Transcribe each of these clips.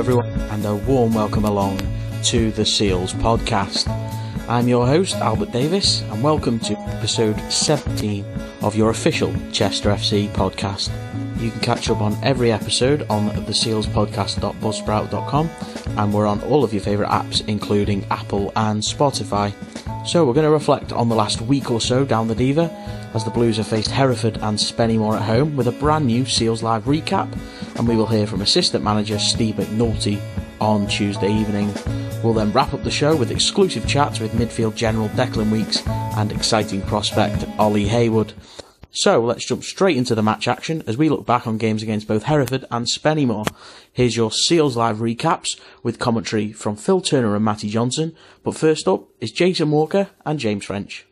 everyone, and a warm welcome along to the Seals podcast. I'm your host, Albert Davies, and welcome to episode 17 of your official Chester FC podcast. You can catch up on every episode on the sealspodcast.buzzsprout.com, and we're on all of your favourite apps, including Apple and Spotify. So, we're going to reflect on the last week or so down the Diva as the Blues have faced Hereford and Spennymoor at home with a brand new Seals Live recap, and we will hear from assistant manager Steve McNulty on Tuesday evening. We'll then wrap up the show with exclusive chats with midfield general Declan Weeks and exciting prospect Ollie Heywood. So let's jump straight into the match action as we look back on games against both Hereford and Spennymoor. Here's your Seals Live recaps with commentary from Phil Turner and Matty Johnson. But first up is Jason Walker and James French.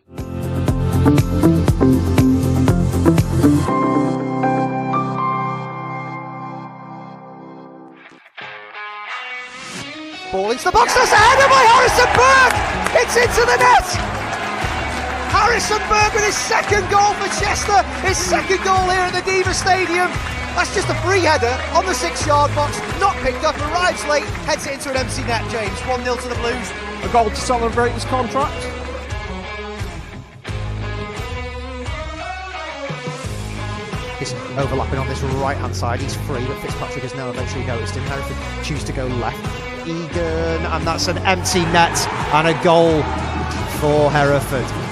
Ball into the box, that's a by Harrison Burke! It's into the net! Harrison Burke with his second goal for Chester, his second goal here at the Diva Stadium. That's just a free header on the six yard box, not picked up, arrives late, heads it into an empty net, James. 1 0 to the Blues. A goal to celebrate his contract. He's overlapping on this right hand side. He's free, but Fitzpatrick has now eventually noticed him. Hereford choose to go left. Egan, and that's an empty net and a goal for Hereford.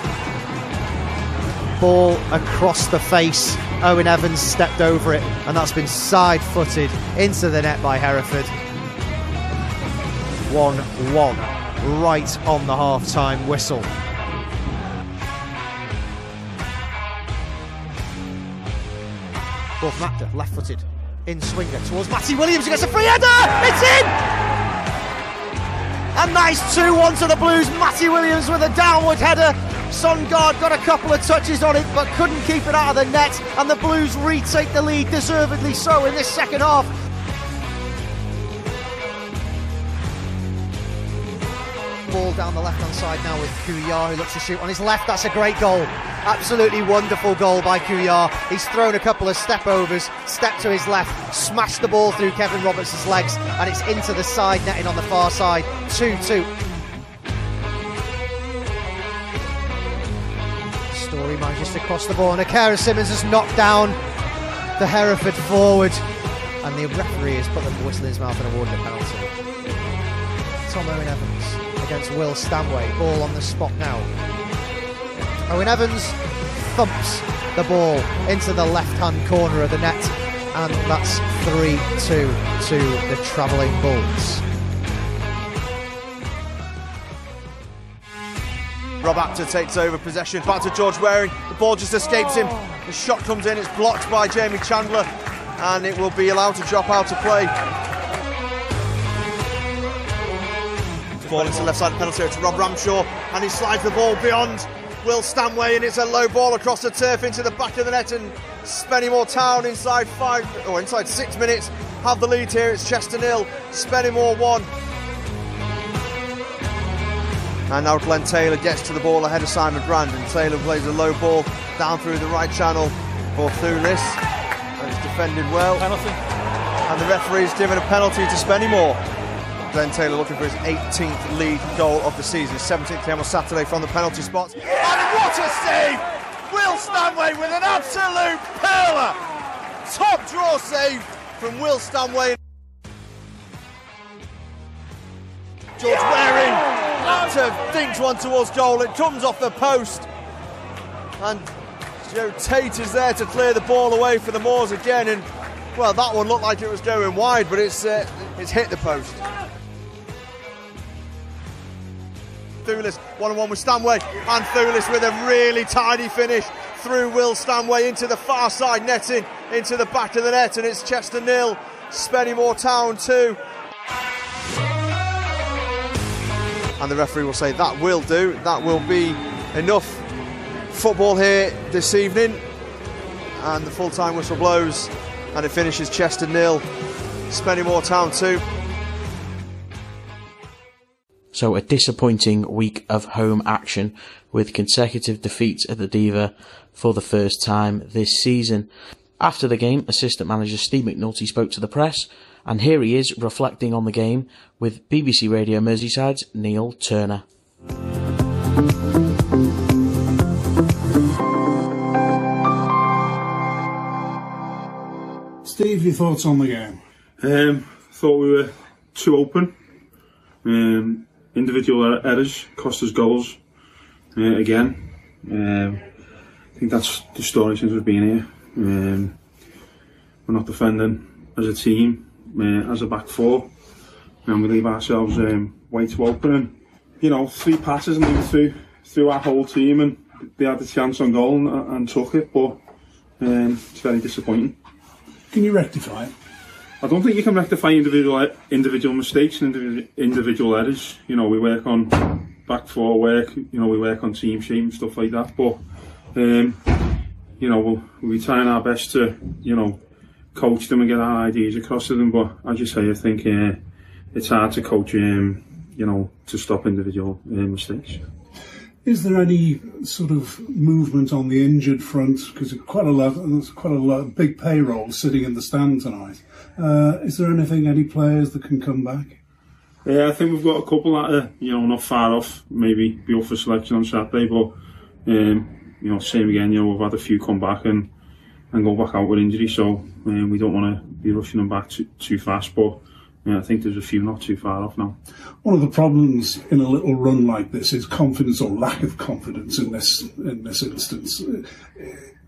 Ball across the face. Owen Evans stepped over it, and that's been side footed into the net by Hereford. 1 1, right on the half time whistle. Both from left footed, in swinger towards Matty Williams, who gets a free header! It's in! A nice 2 1 to the Blues. Matty Williams with a downward header. Songard got a couple of touches on it but couldn't keep it out of the net. And the Blues retake the lead, deservedly so, in this second half. Ball down the left hand side now with Kuyar who looks to shoot on his left. That's a great goal. Absolutely wonderful goal by Kuyar. He's thrown a couple of step overs, stepped to his left, smashed the ball through Kevin Robertson's legs, and it's into the side netting on the far side. 2 2. Story manages to cross the ball, and Akira Simmons has knocked down the Hereford forward, and the referee has put the whistle in his mouth and awarded a penalty. Tom Owen Evans against Will Stanway. Ball on the spot now. Owen Evans thumps the ball into the left hand corner of the net, and that's 3 2 to the travelling Bulls. Rob Apter takes over possession. Back to George Waring. The ball just escapes him. The shot comes in. It's blocked by Jamie Chandler. And it will be allowed to drop out of play. Ball into the left side penalty area to Rob Ramshaw. And he slides the ball beyond Will Stanway. And it's a low ball across the turf into the back of the net. And Spennymoor Town inside five or inside six minutes have the lead here. It's Chester nil, Spennymoor one. And now Glenn Taylor gets to the ball ahead of Simon Brand, and Taylor plays a low ball down through the right channel for Thulis. And it's defended well. Penalty. And the referee's given a penalty to Spennymoor. Glenn Taylor looking for his 18th league goal of the season. His 17th game on Saturday from the penalty spot. And what a save! Will Stanway with an absolute perler! Top draw save from Will Stanway. George Waring Apter dinks one towards goal. It comes off the post. And Joe Tate is there to clear the ball away for the Moors again. And well, that one looked like it was going wide, but it's uh, it's hit the post. Thulis one on one with Stanway, and Thulis with a really tidy finish through Will Stanway into the far side netting into the back of the net, and it's Chester nil, Spennymoor Town two. And the referee will say that will do, that will be enough football here this evening. And the full time whistle blows, and it finishes Chester nil, Spennymoor Town two. So a disappointing week of home action with consecutive defeats at the Diva for the first time this season. After the game, assistant manager Steve McNulty spoke to the press and here he is reflecting on the game with BBC Radio Merseyside's Neil Turner. Steve, your thoughts on the game? Um, thought we were too open. Um, individual er- errors cost us goals uh, again. Um, I think that's the story since we've been here. Um, we're not defending as a team, uh, as a back four, and we leave ourselves um, way too open. And you know, three passes and they were through through our whole team, and they had the chance on goal and, and took it, but um, it's very disappointing. Can you rectify it? I don't think you can rectify individual individual mistakes and individual, individual errors. You know, we work on back four work. You know, we work on team shape and stuff like that. But um, you know, we'll, we'll be trying our best to you know coach them and get our ideas across to them. But as you say, I think uh, it's hard to coach. Um, you know, to stop individual uh, mistakes. Is there any sort of movement on the injured front? Because quite a lot, there's quite a lot, big payroll sitting in the stand tonight. Uh, is there anything, any players that can come back? Yeah, I think we've got a couple that are, you know, not far off, maybe be up for selection on Saturday, but, um, you know, same again, you know, we've had a few come back and, and go back out with injury, so um, we don't want to be rushing them back too, too fast, but yeah, I think there's a few not too far off now. One of the problems in a little run like this is confidence or lack of confidence in this in this instance.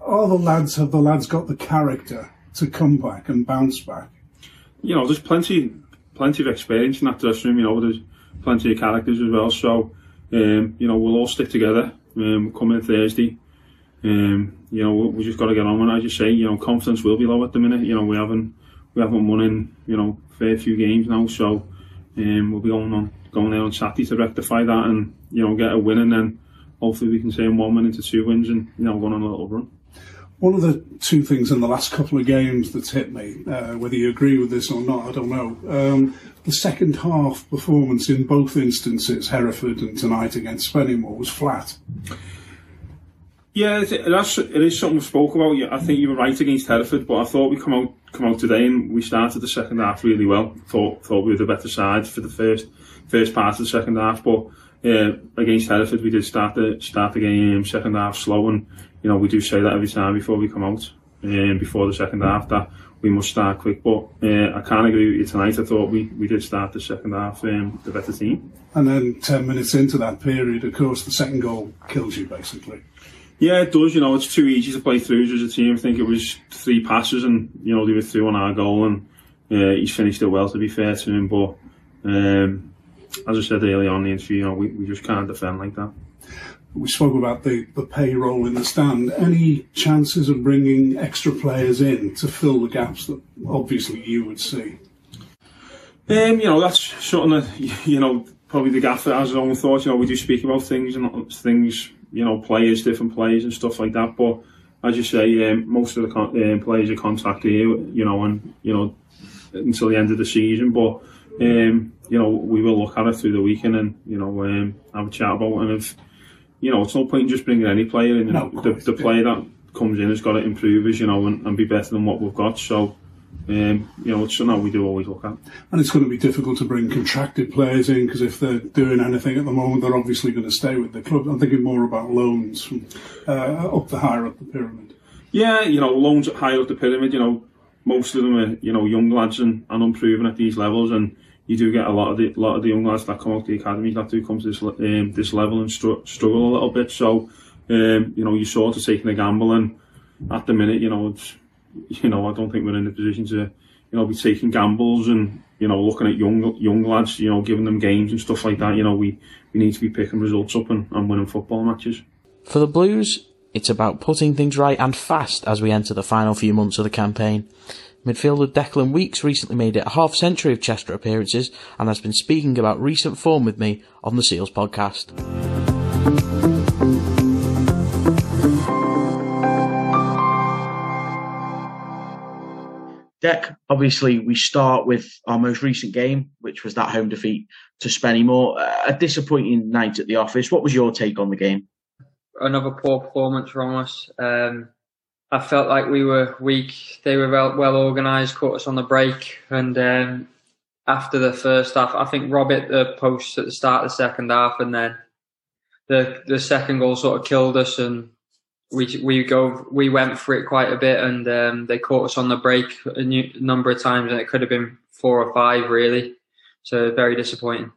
Are the lads have the lads got the character to come back and bounce back? You know, there's plenty plenty of experience in that dressing room. You know, there's plenty of characters as well. So, um, you know, we'll all stick together. Um, we'll come in Thursday. Um, you know, we, we just got to get on with it. As you say, you know, confidence will be low at the minute. You know, we haven't we haven't won in you know fair few games now, so um, we'll be going on going there on Saturday to rectify that and you know get a win and then hopefully we can turn one win into two wins and you know go on a little run. One of the two things in the last couple of games that's hit me, uh, whether you agree with this or not, I don't know. Um, the second half performance in both instances, Hereford and tonight against Spennymoor, was flat. Yeah, it is something we spoke about. I think you were right against Hereford, but I thought we come out come out today and we started the second half really well. Thought thought we were the better side for the first first part of the second half, but uh, against Hereford we did start the start the game second half slow, and you know we do say that every time before we come out, um, before the second half that we must start quick. But uh, I can't agree with you tonight. I thought we, we did start the second half um, the better team. And then ten minutes into that period, of course, the second goal kills you basically. Yeah, it does. You know, it's too easy to play through as a team. I think it was three passes, and you know they were through on our goal, and uh, he's finished it well. To be fair to him, but um, as I said early on in the interview, you know, we, we just can't defend like that. We spoke about the, the payroll in the stand. Any chances of bringing extra players in to fill the gaps that obviously you would see? Um, you know, that's something that you know probably the gaffer has his own thoughts. You know, we do speak about things and things you know, players, different players and stuff like that. But as you say, um, most of the con- um, players are contracted here, you know, and you know until the end of the season. But um, you know, we will look at it through the weekend and you know um, have a chat about it. And if you know, it's no point in just bringing any player in. No, the, the player that comes in has got to improve us, you know, and, and be better than what we've got. So um, you know, it's something we do always look at. And it's going to be difficult to bring contracted players in because if they're doing anything at the moment, they're obviously going to stay with the club. I'm thinking more about loans from uh, up the higher up the pyramid. Yeah, you know, loans at higher up the pyramid. You know, most of them are you know young lads and, and unproven at these levels, and you do get a lot of the lot of the young lads that come out the academy that do come to this um, this level and str- struggle a little bit. So, um, you know, you're sort of taking a gamble, and at the minute, you know, it's you know, I don't think we're in a position to, you know, be taking gambles and, you know, looking at young young lads, you know, giving them games and stuff like that. You know, we, we need to be picking results up and, and winning football matches. For the Blues, it's about putting things right and fast as we enter the final few months of the campaign. Midfielder Declan Weeks recently made it a half century of Chester appearances and has been speaking about recent form with me on the Seals podcast. Deck, obviously, we start with our most recent game, which was that home defeat to Spennymoor. A disappointing night at the office. What was your take on the game? Another poor performance from us. Um, I felt like we were weak. They were well, well organised, caught us on the break, and um, after the first half, I think Rob hit the post at the start of the second half, and then the the second goal sort of killed us, and we we go we went for it quite a bit, and um, they caught us on the break a new, number of times, and it could have been four or five really. So very disappointing.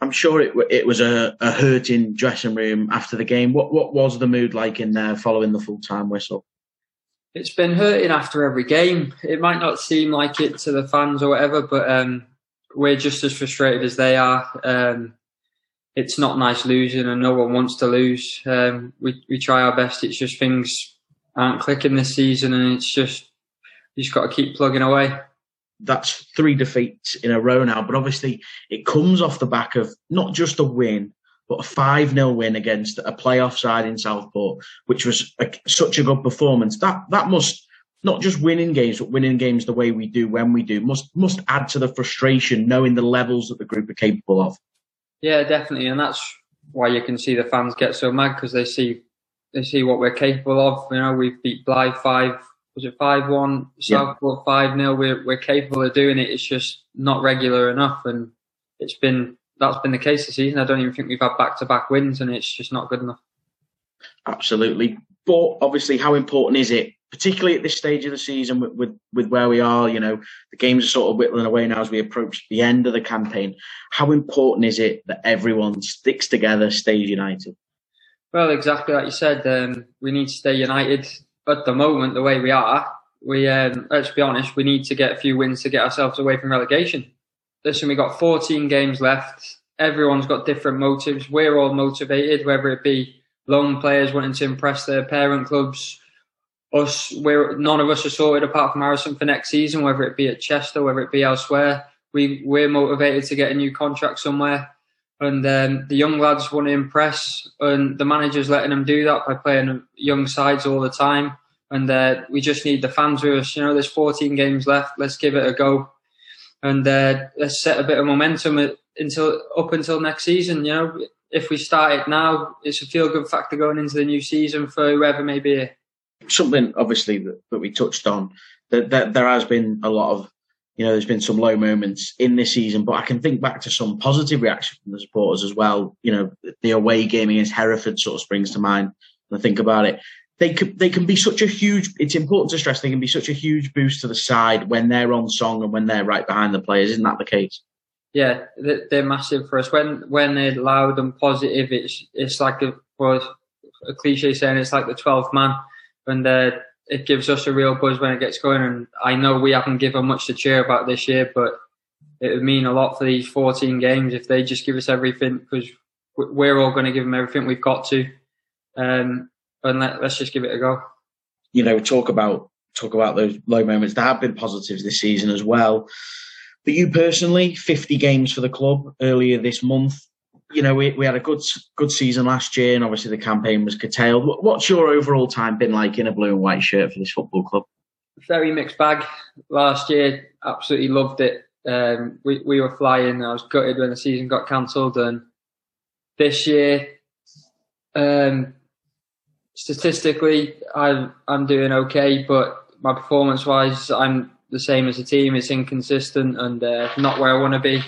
I'm sure it it was a, a hurting dressing room after the game. What what was the mood like in there following the full time whistle? It's been hurting after every game. It might not seem like it to the fans or whatever, but um, we're just as frustrated as they are. Um, it's not nice losing, and no one wants to lose. Um, we we try our best. It's just things aren't clicking this season, and it's just you just got to keep plugging away that's three defeats in a row now. But obviously, it comes off the back of not just a win, but a 5 0 win against a playoff side in Southport, which was a, such a good performance. That that must not just winning games, but winning games the way we do when we do must must add to the frustration knowing the levels that the group are capable of. Yeah, definitely, and that's why you can see the fans get so mad because they see they see what we're capable of. You know, we beat Blyth five was it five one Southport five 0 We're we're capable of doing it. It's just not regular enough, and it's been that's been the case this season. I don't even think we've had back to back wins, and it's just not good enough. Absolutely, but obviously, how important is it, particularly at this stage of the season, with with, with where we are? You know, the games are sort of whittling away now as we approach the end of the campaign. How important is it that everyone sticks together, stays united? Well, exactly like you said, um, we need to stay united at the moment, the way we are, we um, let's be honest, we need to get a few wins to get ourselves away from relegation. Listen, we got 14 games left. Everyone's got different motives. We're all motivated, whether it be loan players wanting to impress their parent clubs. Us, we're none of us are sorted apart from Harrison for next season, whether it be at Chester, whether it be elsewhere. We we're motivated to get a new contract somewhere and um, the young lads want to impress, and the manager's letting them do that by playing young sides all the time. And uh, we just need the fans with us. You know, there's 14 games left. Let's give it a go, and uh, let's set a bit of momentum until up until next season. You know, if we start it now, it's a feel good factor going into the new season for whoever may be. Something obviously that, that we touched on that, that there has been a lot of you know, there's been some low moments in this season, but I can think back to some positive reaction from the supporters as well. You know, the away game against Hereford sort of springs to mind. And I think about it. They could, they can be such a huge, it's important to stress they can be such a huge boost to the side when they're on song and when they're right behind the players. Isn't that the case? Yeah, they're massive for us. When, when they're loud and positive, it's, it's like a, well, a cliche saying it's like the 12th man. When they're, it gives us a real buzz when it gets going. And I know we haven't given much to cheer about this year, but it would mean a lot for these 14 games if they just give us everything because we're all going to give them everything we've got to. Um, and let, us just give it a go. You know, talk about talk about those low moments. There have been positives this season as well. But you personally, 50 games for the club earlier this month you know, we, we had a good good season last year, and obviously the campaign was curtailed. What's your overall time been like in a blue and white shirt for this football club? Very mixed bag. Last year, absolutely loved it. Um, we we were flying. I was gutted when the season got cancelled, and this year, um, statistically, I'm I'm doing okay, but my performance wise, I'm the same as the team. It's inconsistent and uh, not where I want to be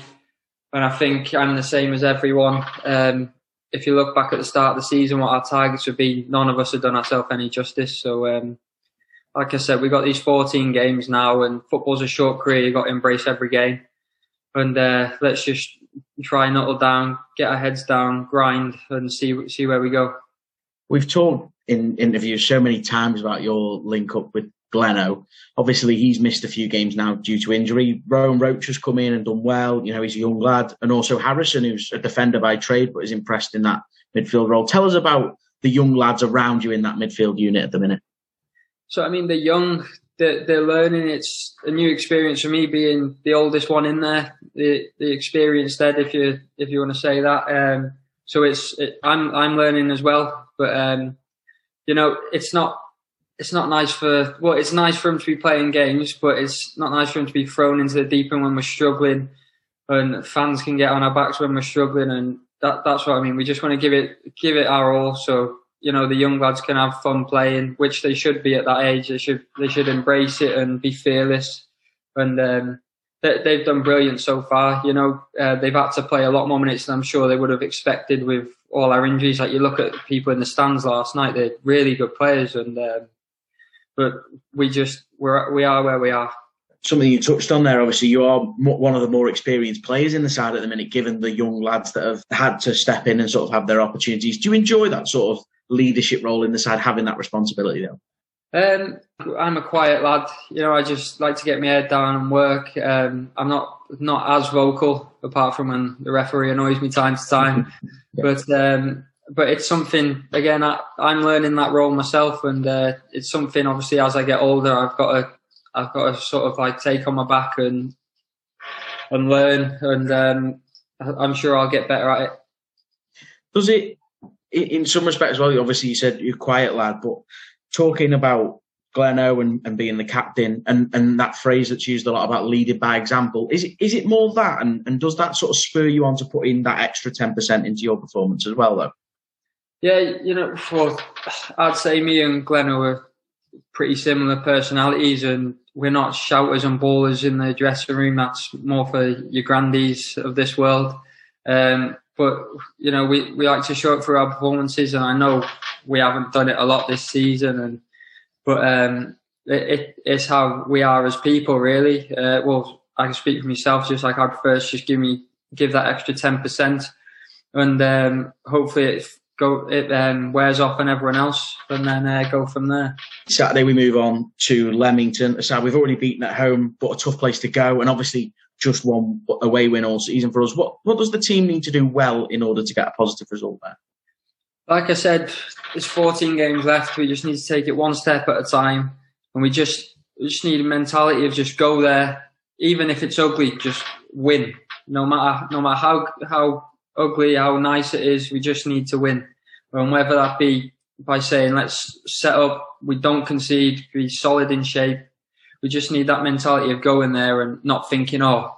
and I think I'm the same as everyone. Um, if you look back at the start of the season, what our targets would be, none of us have done ourselves any justice. So, um, like I said, we've got these 14 games now, and football's a short career. You've got to embrace every game. And uh, let's just try and knuckle down, get our heads down, grind, and see see where we go. We've talked in interviews so many times about your link up with Gleno. Obviously, he's missed a few games now due to injury. Rowan Roach has come in and done well. You know, he's a young lad. And also Harrison, who's a defender by trade, but is impressed in that midfield role. Tell us about the young lads around you in that midfield unit at the minute. So, I mean, the young, they're, they're learning. It's a new experience for me being the oldest one in there, the, the experienced head, if you, if you want to say that. Um, so it's, it, I'm, I'm learning as well. But, um, you know, it's not, it's not nice for well, it's nice for him to be playing games, but it's not nice for him to be thrown into the deep end when we're struggling, and fans can get on our backs when we're struggling, and that that's what I mean. We just want to give it give it our all. So you know the young lads can have fun playing, which they should be at that age. They should they should embrace it and be fearless. And um, they, have done brilliant so far. You know, uh, they've had to play a lot more minutes than I'm sure they would have expected with all our injuries. Like you look at people in the stands last night; they're really good players, and um, but we just we're we are where we are something you touched on there. Obviously, you are one of the more experienced players in the side at the minute, given the young lads that have had to step in and sort of have their opportunities. Do you enjoy that sort of leadership role in the side, having that responsibility though? Um, I'm a quiet lad. You know, I just like to get my head down and work. Um, I'm not not as vocal, apart from when the referee annoys me time to time. yeah. But um, but it's something again. I, am learning that role myself, and uh, it's something. Obviously, as I get older, I've got to I've got to sort of like take on my back and and learn, and um, I'm sure I'll get better at it. Does it, in some respects, as well? Obviously, you said you're quiet lad, but talking about Gleno and, and being the captain, and, and that phrase that's used a lot about leading by example, is it is it more that, and, and does that sort of spur you on to put in that extra ten percent into your performance as well, though? Yeah, you know, for, I'd say me and Gleno are pretty similar personalities, and we're not shouters and ballers in the dressing room. That's more for your grandies of this world. Um, but you know, we, we like to show up for our performances, and I know we haven't done it a lot this season, and but um, it, it, it's how we are as people, really. Uh, well, I can speak for myself. Just like I'd first just give me give that extra ten percent, and um, hopefully it go it um, wears off on everyone else, and then uh, go from there. Saturday we move on to Leamington. So we've already beaten at home, but a tough place to go, and obviously just one away win all season for us. What what does the team need to do well in order to get a positive result there? Like I said, there's 14 games left. We just need to take it one step at a time, and we just we just need a mentality of just go there, even if it's ugly, just win. No matter no matter how how ugly, how nice it is. We just need to win. And whether that be by saying, let's set up, we don't concede, be solid in shape. We just need that mentality of going there and not thinking, oh,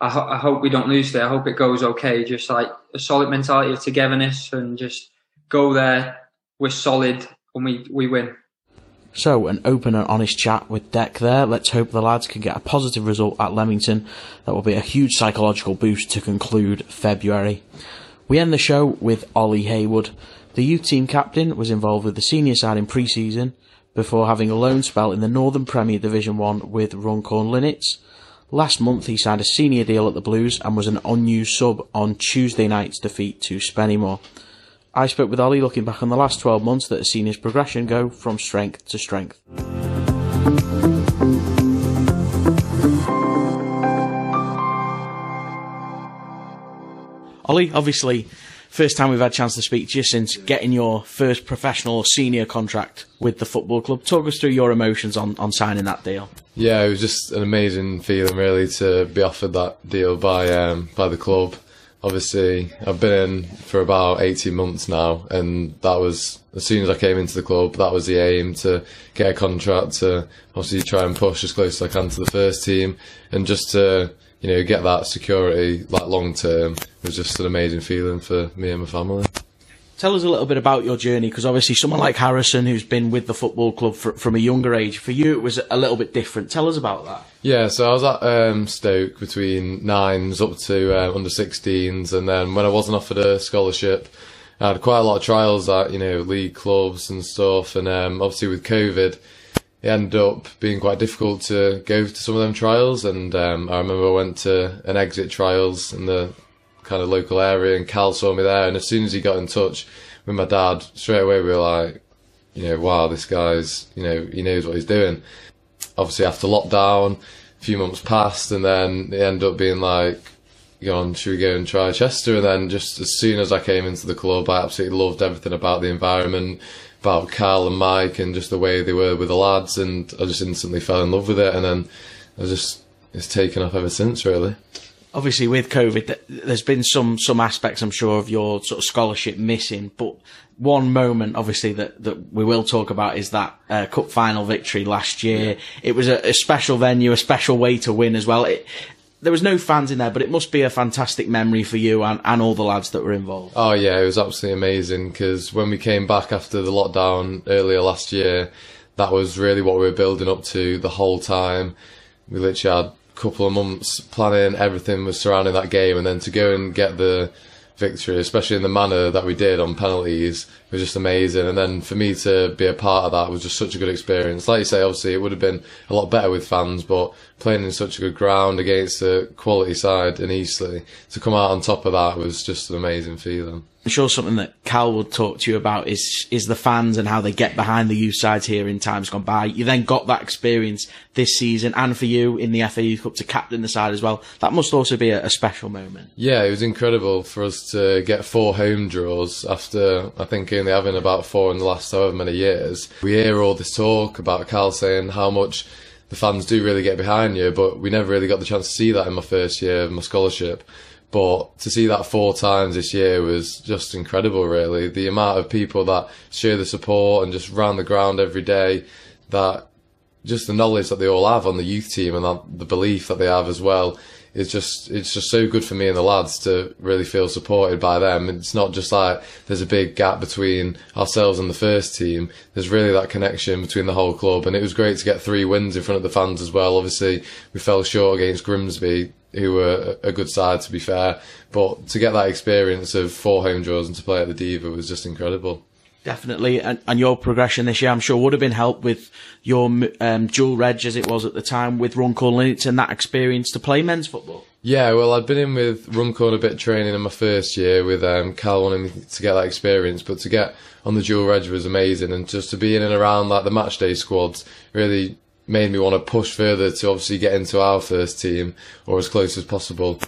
I, ho- I hope we don't lose there. I hope it goes okay. Just like a solid mentality of togetherness and just go there. We're solid and we, we win. So, an open and honest chat with Deck there. Let's hope the lads can get a positive result at Leamington. That will be a huge psychological boost to conclude February. We end the show with Ollie Heywood. The youth team captain was involved with the senior side in pre-season before having a loan spell in the Northern Premier Division 1 with Runcorn Linnets. Last month he signed a senior deal at the Blues and was an unused sub on Tuesday night's defeat to Spennymoor. I spoke with Ollie looking back on the last 12 months that has seen his progression go from strength to strength. Ollie, obviously, first time we've had a chance to speak to you since getting your first professional senior contract with the football club. Talk us through your emotions on, on signing that deal. Yeah, it was just an amazing feeling, really, to be offered that deal by um, by the club obviously I've been in for about 18 months now and that was as soon as I came into the club that was the aim to get a contract to obviously try and push as close as I can to the first team and just to you know get that security like long term was just an amazing feeling for me and my family. Tell us a little bit about your journey, because obviously someone like Harrison, who's been with the football club for, from a younger age, for you it was a little bit different. Tell us about that. Yeah, so I was at um, Stoke between nines up to uh, under 16s, and then when I wasn't offered a scholarship, I had quite a lot of trials at you know league clubs and stuff, and um, obviously with COVID, it ended up being quite difficult to go to some of them trials. And um, I remember I went to an exit trials and the kind of local area, and Cal saw me there. And as soon as he got in touch with my dad, straight away we were like, you know, wow, this guy's, you know, he knows what he's doing. Obviously, after lockdown, a few months passed, and then it ended up being like, go on, should we go and try Chester? And then just as soon as I came into the club, I absolutely loved everything about the environment, about Cal and Mike, and just the way they were with the lads, and I just instantly fell in love with it. And then I just it's taken off ever since, really obviously with COVID, there's been some some aspects, I'm sure, of your sort of scholarship missing. But one moment, obviously, that, that we will talk about is that uh, cup final victory last year. It was a, a, special venue, a special way to win as well. It, there was no fans in there, but it must be a fantastic memory for you and, and all the lads that were involved. Oh yeah, it was absolutely amazing because when we came back after the lockdown earlier last year, that was really what we were building up to the whole time. We literally had couple of months planning, everything was surrounding that game, and then to go and get the victory, especially in the manner that we did on penalties, was just amazing. And then for me to be a part of that was just such a good experience. Like you say, obviously it would have been a lot better with fans, but playing in such a good ground against a quality side in Eastleigh, to come out on top of that was just an amazing feeling. I'm sure something that Cal would talk to you about is is the fans and how they get behind the youth sides here in times gone by. You then got that experience this season, and for you in the FA Youth Cup to captain the side as well. That must also be a, a special moment. Yeah, it was incredible for us to get four home draws after I think only having about four in the last however many years. We hear all this talk about Cal saying how much the fans do really get behind you, but we never really got the chance to see that in my first year of my scholarship. But to see that four times this year was just incredible, really. The amount of people that share the support and just round the ground every day, that just the knowledge that they all have on the youth team and that, the belief that they have as well is just it's just so good for me and the lads to really feel supported by them. It's not just like there's a big gap between ourselves and the first team. There's really that connection between the whole club, and it was great to get three wins in front of the fans as well. Obviously, we fell short against Grimsby, who were a good side to be fair, but to get that experience of four home draws and to play at the Diva was just incredible. Definitely, and, and your progression this year, I'm sure, would have been helped with your um, dual reg as it was at the time with Runcorn Linnets and that experience to play men's football. Yeah, well, I'd been in with Runcorn a bit training in my first year with um, Cal wanting me to get that experience, but to get on the dual reg was amazing, and just to be in and around like the match day squads really made me want to push further to obviously get into our first team or as close as possible.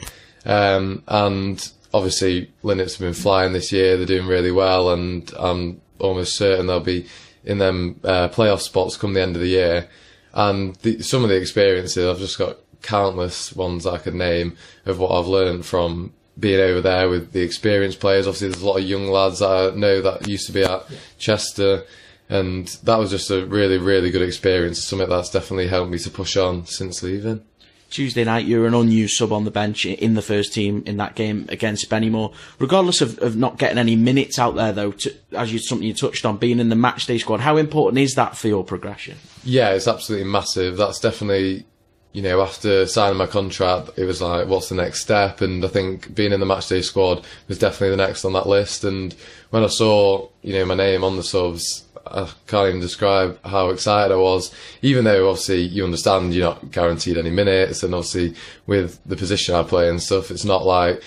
Um, and obviously, Linnets have been flying this year; they're doing really well, and I'm almost certain they'll be in them uh, playoff spots come the end of the year. And the, some of the experiences, I've just got countless ones I could name of what I've learned from being over there with the experienced players. Obviously, there's a lot of young lads that I know that used to be at Chester, and that was just a really, really good experience. Something that's definitely helped me to push on since leaving. Tuesday night, you were an unused sub on the bench in the first team in that game against Spennymoor. Regardless of, of not getting any minutes out there, though, to, as you something you touched on, being in the matchday squad, how important is that for your progression? Yeah, it's absolutely massive. That's definitely, you know, after signing my contract, it was like, what's the next step? And I think being in the matchday squad was definitely the next on that list. And when I saw, you know, my name on the subs, I can't even describe how excited I was, even though obviously you understand you're not guaranteed any minutes, and obviously with the position I play and stuff, it's not like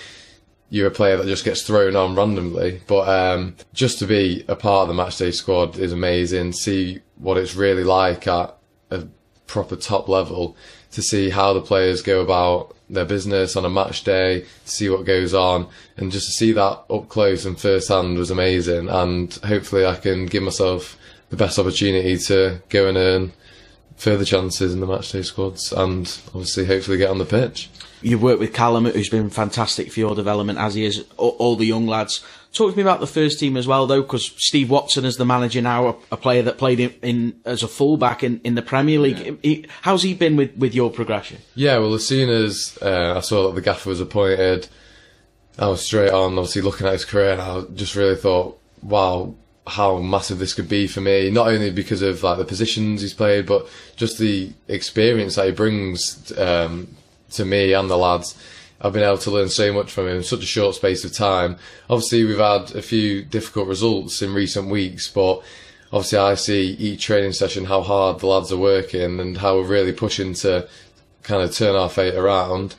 you're a player that just gets thrown on randomly. But um, just to be a part of the matchday squad is amazing. See what it's really like at proper top level, to see how the players go about their business on a match day, see what goes on, and just to see that up close and first hand was amazing. And hopefully, I can give myself the best opportunity to go and earn further chances in the matchday squads, and obviously, hopefully, get on the pitch. You've worked with Callum, who's been fantastic for your development, as he is all the young lads. Talk to me about the first team as well, though, because Steve Watson is the manager now, a, a player that played in, in, as a fullback in, in the Premier League. Yeah. He, how's he been with, with your progression? Yeah, well, as soon as uh, I saw that the gaffer was appointed, I was straight on, obviously looking at his career, and I just really thought, wow, how massive this could be for me. Not only because of like the positions he's played, but just the experience that he brings um, to me and the lads. I've been able to learn so much from him in such a short space of time. Obviously, we've had a few difficult results in recent weeks, but obviously, I see each training session how hard the lads are working and how we're really pushing to kind of turn our fate around.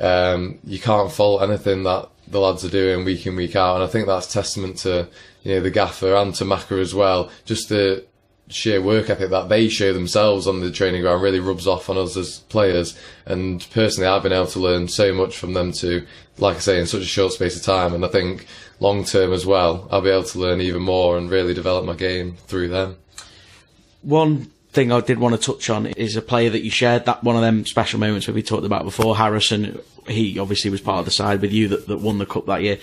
Um, you can't fault anything that the lads are doing week in week out, and I think that's testament to you know the gaffer and to Maka as well. Just the sheer work ethic that they show themselves on the training ground really rubs off on us as players. And personally, I've been able to learn so much from them too, like I say, in such a short space of time. And I think long term as well, I'll be able to learn even more and really develop my game through them. One thing I did want to touch on is a player that you shared that one of them special moments where we talked about before. Harrison, he obviously was part of the side with you that, that won the cup that year.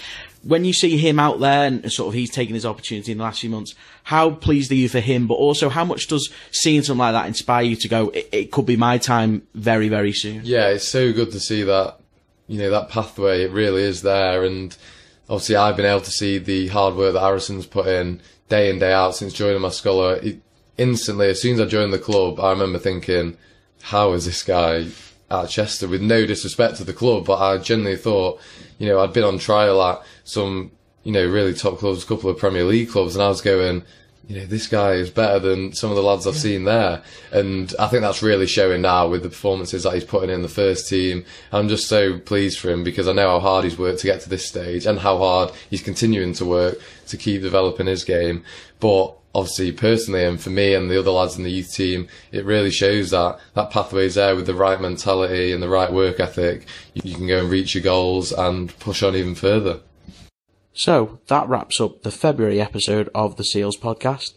When you see him out there and sort of he's taken his opportunity in the last few months, how pleased are you for him? But also, how much does seeing something like that inspire you to go? It, it could be my time very, very soon. Yeah, it's so good to see that. You know that pathway. It really is there, and obviously I've been able to see the hard work that Harrison's put in day in day out since joining my scholar. It, instantly, as soon as I joined the club, I remember thinking, "How is this guy at Chester?" With no disrespect to the club, but I genuinely thought, you know, I'd been on trial at some, you know, really top clubs, a couple of Premier League clubs, and I was going, you know, this guy is better than some of the lads I've seen there. And I think that's really showing now with the performances that he's putting in the first team. I'm just so pleased for him because I know how hard he's worked to get to this stage and how hard he's continuing to work to keep developing his game. But obviously personally and for me and the other lads in the youth team, it really shows that that pathway is there with the right mentality and the right work ethic. You can go and reach your goals and push on even further. So that wraps up the February episode of the Seals podcast.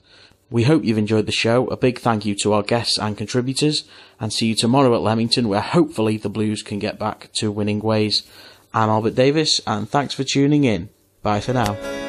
We hope you've enjoyed the show. A big thank you to our guests and contributors, and see you tomorrow at Leamington, where hopefully the Blues can get back to winning ways. I'm Albert Davies, and thanks for tuning in. Bye for now.